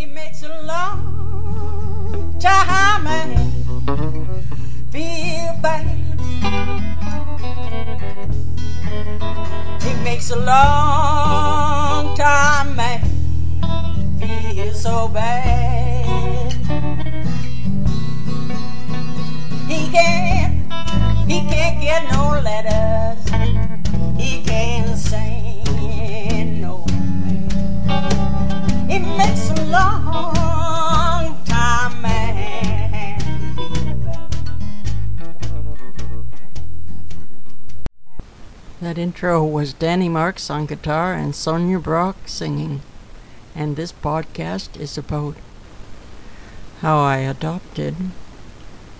It makes a long time I feel bad. It makes a long time man feel so bad. He can't, he can't get no letters. It makes a long time man. That intro was Danny Marks on guitar and Sonia Brock singing. And this podcast is about how I adopted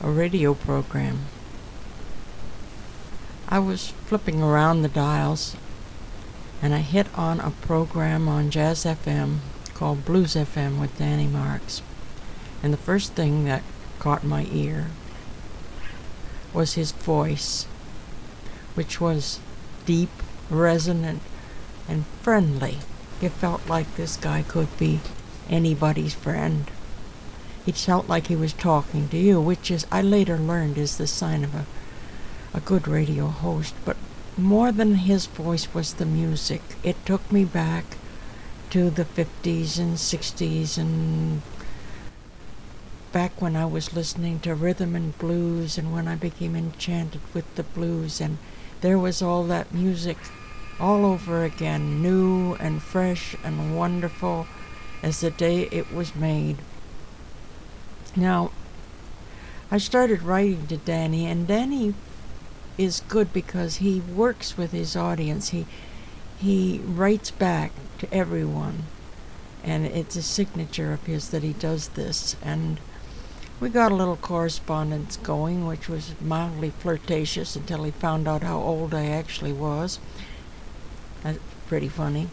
a radio program. I was flipping around the dials and I hit on a program on Jazz FM called Bluz FM with Danny Marks. And the first thing that caught my ear was his voice, which was deep, resonant, and friendly. It felt like this guy could be anybody's friend. It felt like he was talking to you, which is I later learned is the sign of a a good radio host, but more than his voice was the music. It took me back to the 50s and 60s and back when I was listening to rhythm and blues and when I became enchanted with the blues and there was all that music all over again, new and fresh and wonderful as the day it was made. Now, I started writing to Danny, and Danny is good because he works with his audience. He he writes back to everyone, and it's a signature of his that he does this. And we got a little correspondence going, which was mildly flirtatious until he found out how old I actually was. That's pretty funny.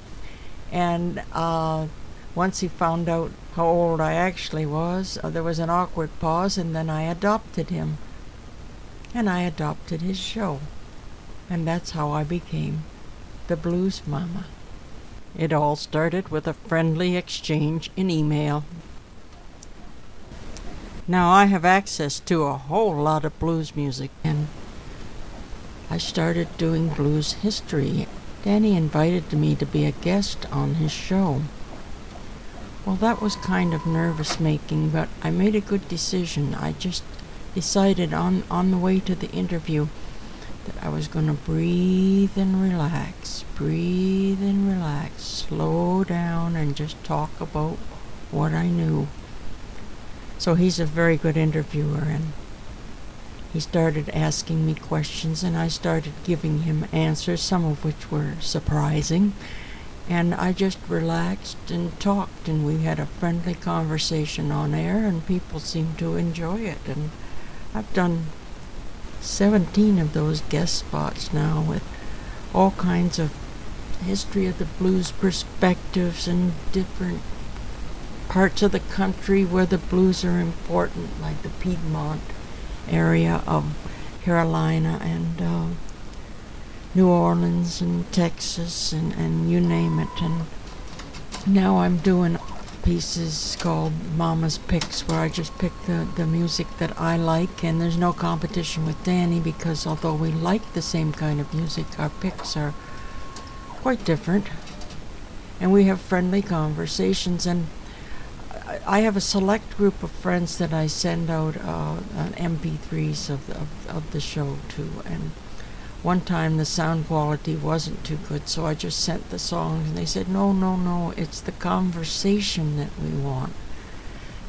And uh, once he found out how old I actually was, uh, there was an awkward pause, and then I adopted him. And I adopted his show. And that's how I became the Blues Mama. It all started with a friendly exchange in email. Now I have access to a whole lot of blues music, and I started doing blues history. Danny invited me to be a guest on his show. Well, that was kind of nervous making, but I made a good decision. I just decided on, on the way to the interview that I was going to breathe and relax, breathe and relax, slow down, and just talk about what I knew. So he's a very good interviewer, and he started asking me questions, and I started giving him answers, some of which were surprising. And I just relaxed and talked, and we had a friendly conversation on air, and people seemed to enjoy it. And I've done 17 of those guest spots now with all kinds of history of the blues perspectives and different parts of the country where the blues are important, like the Piedmont area of Carolina and uh, New Orleans and Texas and, and you name it. And now I'm doing pieces called Mama's Picks where I just pick the, the music that I like and there's no competition with Danny because although we like the same kind of music, our picks are quite different. And we have friendly conversations and I- have a select group of friends that I send out uh, uh, MP3s of, of, of the show to and one time the sound quality wasn't too good, so I just sent the songs, and they said, "No, no, no, it's the conversation that we want,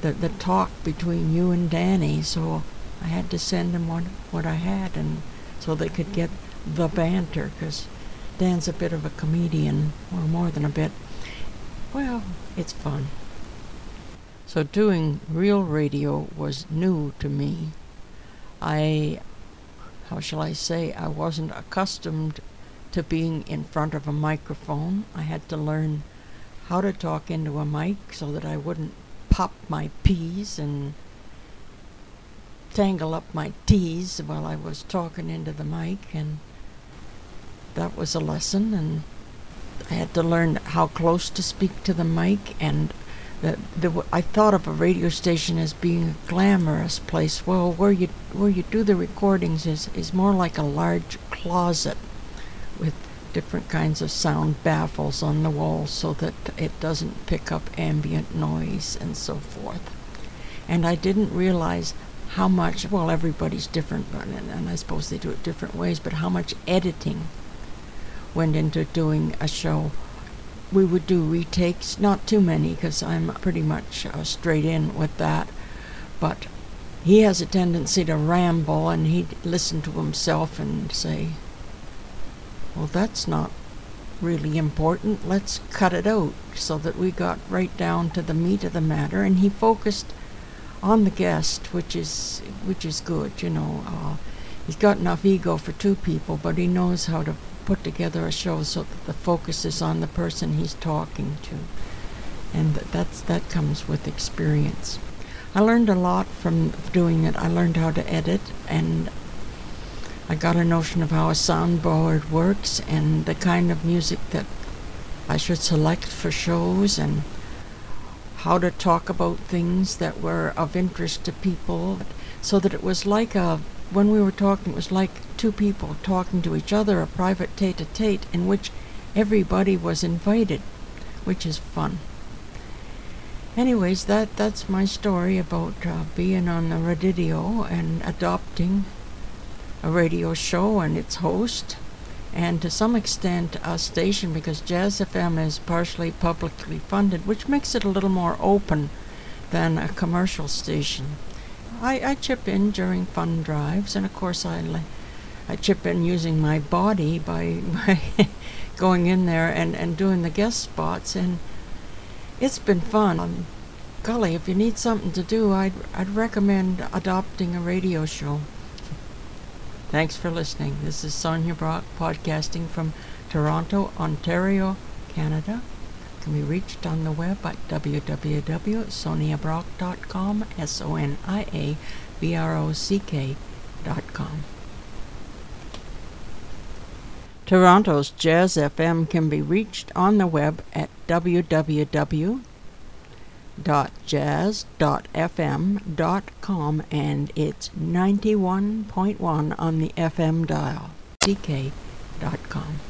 the the talk between you and Danny." So I had to send them what what I had, and so they could get the banter, because Dan's a bit of a comedian, or more than a bit. Well, it's fun. So doing real radio was new to me. I how shall I say, I wasn't accustomed to being in front of a microphone. I had to learn how to talk into a mic so that I wouldn't pop my P's and tangle up my T's while I was talking into the mic, and that was a lesson. And I had to learn how close to speak to the mic and Uh, the, I thought of a radio station as being a glamorous place. Well, where you where you do the recordings is is more like a large closet with different kinds of sound baffles on the walls so that it doesn't pick up ambient noise and so forth. And I didn't realize how much well everybody's different and, and I suppose they do it different ways, but how much editing went into doing a show we would do retakes, not too many because I'm pretty much uh, straight in with that. But he has a tendency to ramble and he'd listen to himself and say, Well, that's not really important. Let's cut it out so that we got right down to the meat of the matter. And he focused on the guest, which is which is good, you know. Uh, he's got enough ego for two people, but he knows how to put together a show so that the focus is on the person he's talking to. And that's that comes with experience. I learned a lot from doing it. I learned how to edit and I got a notion of how a soundboard works and the kind of music that I should select for shows and how to talk about things that were of interest to people so that it was like a when we were talking, it was like two people talking to each other, a private tete a tete, in which everybody was invited, which is fun. Anyways, that, that's my story about uh, being on the radio and adopting a radio show and its host, and to some extent a station because Jazz FM is partially publicly funded, which makes it a little more open than a commercial station. I, I chip in during fund drives, and of course I, I chip in using my body by, by going in there and, and doing the guest spots, and it's been fun. Um, golly, if you need something to do, I'd, I'd recommend adopting a radio show. Thanks for listening. This is Sonia Brock podcasting from Toronto, Ontario, Canada can be reached on the web at www.soniabrock.com, S O N I A B R O C K.com. Toronto's Jazz FM can be reached on the web at www.jazz.fm.com and it's 91.1 on the FM dial, ck.com.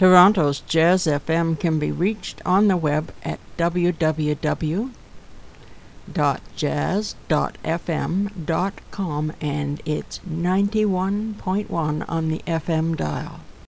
Toronto's Jazz FM can be reached on the web at www.jazz.fm.com and it's 91.1 on the FM dial.